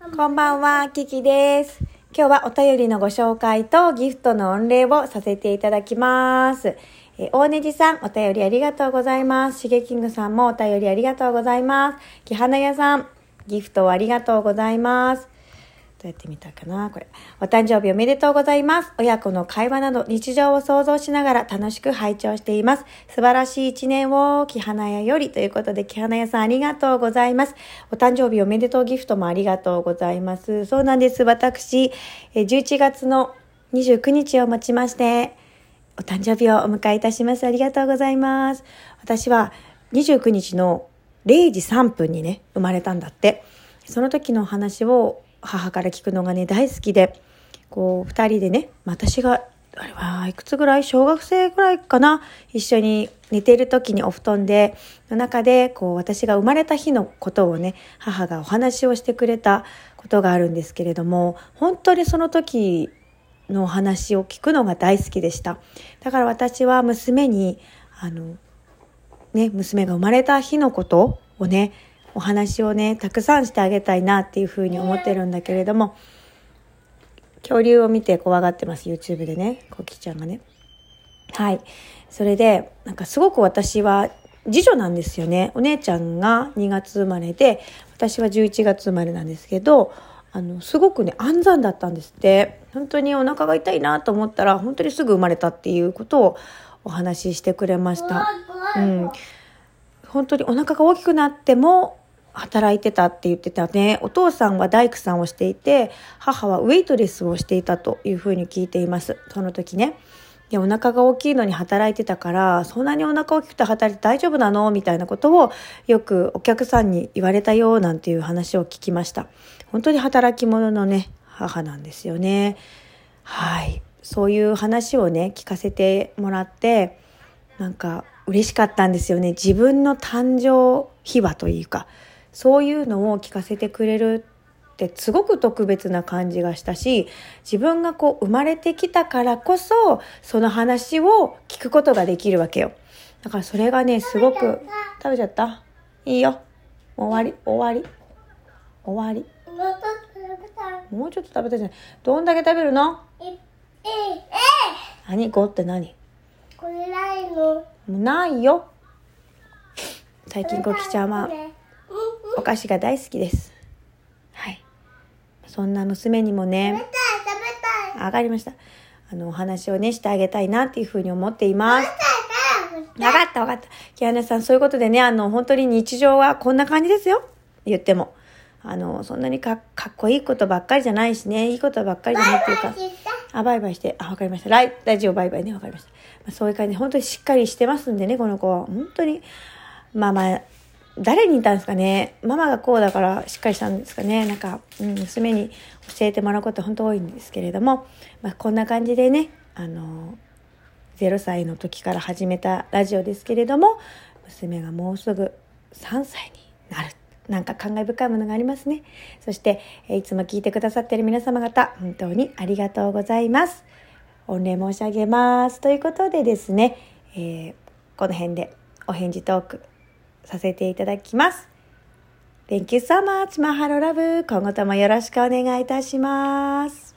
こんばんは、キキです。今日はお便りのご紹介とギフトの御礼をさせていただきます。え大ネジさん、お便りありがとうございます。しげきんぐさんもお便りありがとうございます。きはなやさん、ギフトをありがとうございます。どうやって見たかなこれ。お誕生日おめでとうございます。親子の会話など日常を想像しながら楽しく拝聴しています。素晴らしい一年を、木花屋よりということで、木花屋さんありがとうございます。お誕生日おめでとうギフトもありがとうございます。そうなんです。私、え11月の29日をもちまして、お誕生日をお迎えいたします。ありがとうございます。私は29日の0時3分にね、生まれたんだって。その時の話を母から聞くのがね、大好きで、こう、二人でね、私が、あれはいくつぐらい？小学生ぐらいかな？一緒に寝ている時にお布団で、の中で、こう、私が生まれた日のことをね、母がお話をしてくれたことがあるんですけれども、本当にその時のお話を聞くのが大好きでした。だから私は娘に、あの、ね、娘が生まれた日のことをね、お話をね、たくさんしてあげたいなっていうふうに思ってるんだけれども、恐竜を見て怖がってます、YouTube でね、コキちゃんがね。はい。それで、なんかすごく私は、次女なんですよね。お姉ちゃんが2月生まれで、私は11月生まれなんですけど、あの、すごくね、安産だったんですって。本当にお腹が痛いなと思ったら、本当にすぐ生まれたっていうことをお話ししてくれました。うん。本当にお腹が大きくなっても働いてたって言ってたね。お父さんは大工さんをしていて、母はウェイトレスをしていたというふうに聞いています。その時ね。で、お腹が大きいのに働いてたから、そんなにお腹大きくて働いて大丈夫なのみたいなことをよくお客さんに言われたよなんていう話を聞きました。本当に働き者のね、母なんですよね。はい。そういう話をね、聞かせてもらって、なんか嬉しかったんですよね。自分の誕生秘話というか、そういうのを聞かせてくれるってすごく特別な感じがしたし、自分がこう生まれてきたからこそ、その話を聞くことができるわけよ。だからそれがね、すごく、食べちゃった？いいよ。終わり、終わり？終わり？もうちょっと食べたじゃない。どんだけ食べるの？何 ?5 って何？これないの。ないよ。最近コキちゃんはお菓子が大好きです。はい。そんな娘にも食べね、たい、食べたい。上がりました。あの、お話をね、してあげたいなっていうふうに思っています。食べたいわかったわかった。キアナさん、そういうことでね、あの、本当に日常はこんな感じですよ。言っても。あの、そんなにかかっこいいことばっかりじゃないしね、いいことばっかりじゃないっていうか。あ、バイバイして。あ、わかりました。ライラジオバイバイね、わかりました。まあ、そういう感じで、本当にしっかりしてますんでね、この子は。本当に。まあまあ、誰に言ったんですかね？ママがこうだからしっかりしたんですかね？なんか、うん、娘に教えてもらうこと本当多いんですけれども、まあ、こんな感じでね、あの、0歳の時から始めたラジオですけれども、娘がもうすぐ3歳になる。なんか感慨深いものがありますね。そして、いつも聞いてくださっている皆様方、本当にありがとうございます。御礼申し上げます。ということでですね、えーこの辺でお返事トークさせていただきます。Thank you so much, Mahalo Love.。今後ともよろしくお願いいたします。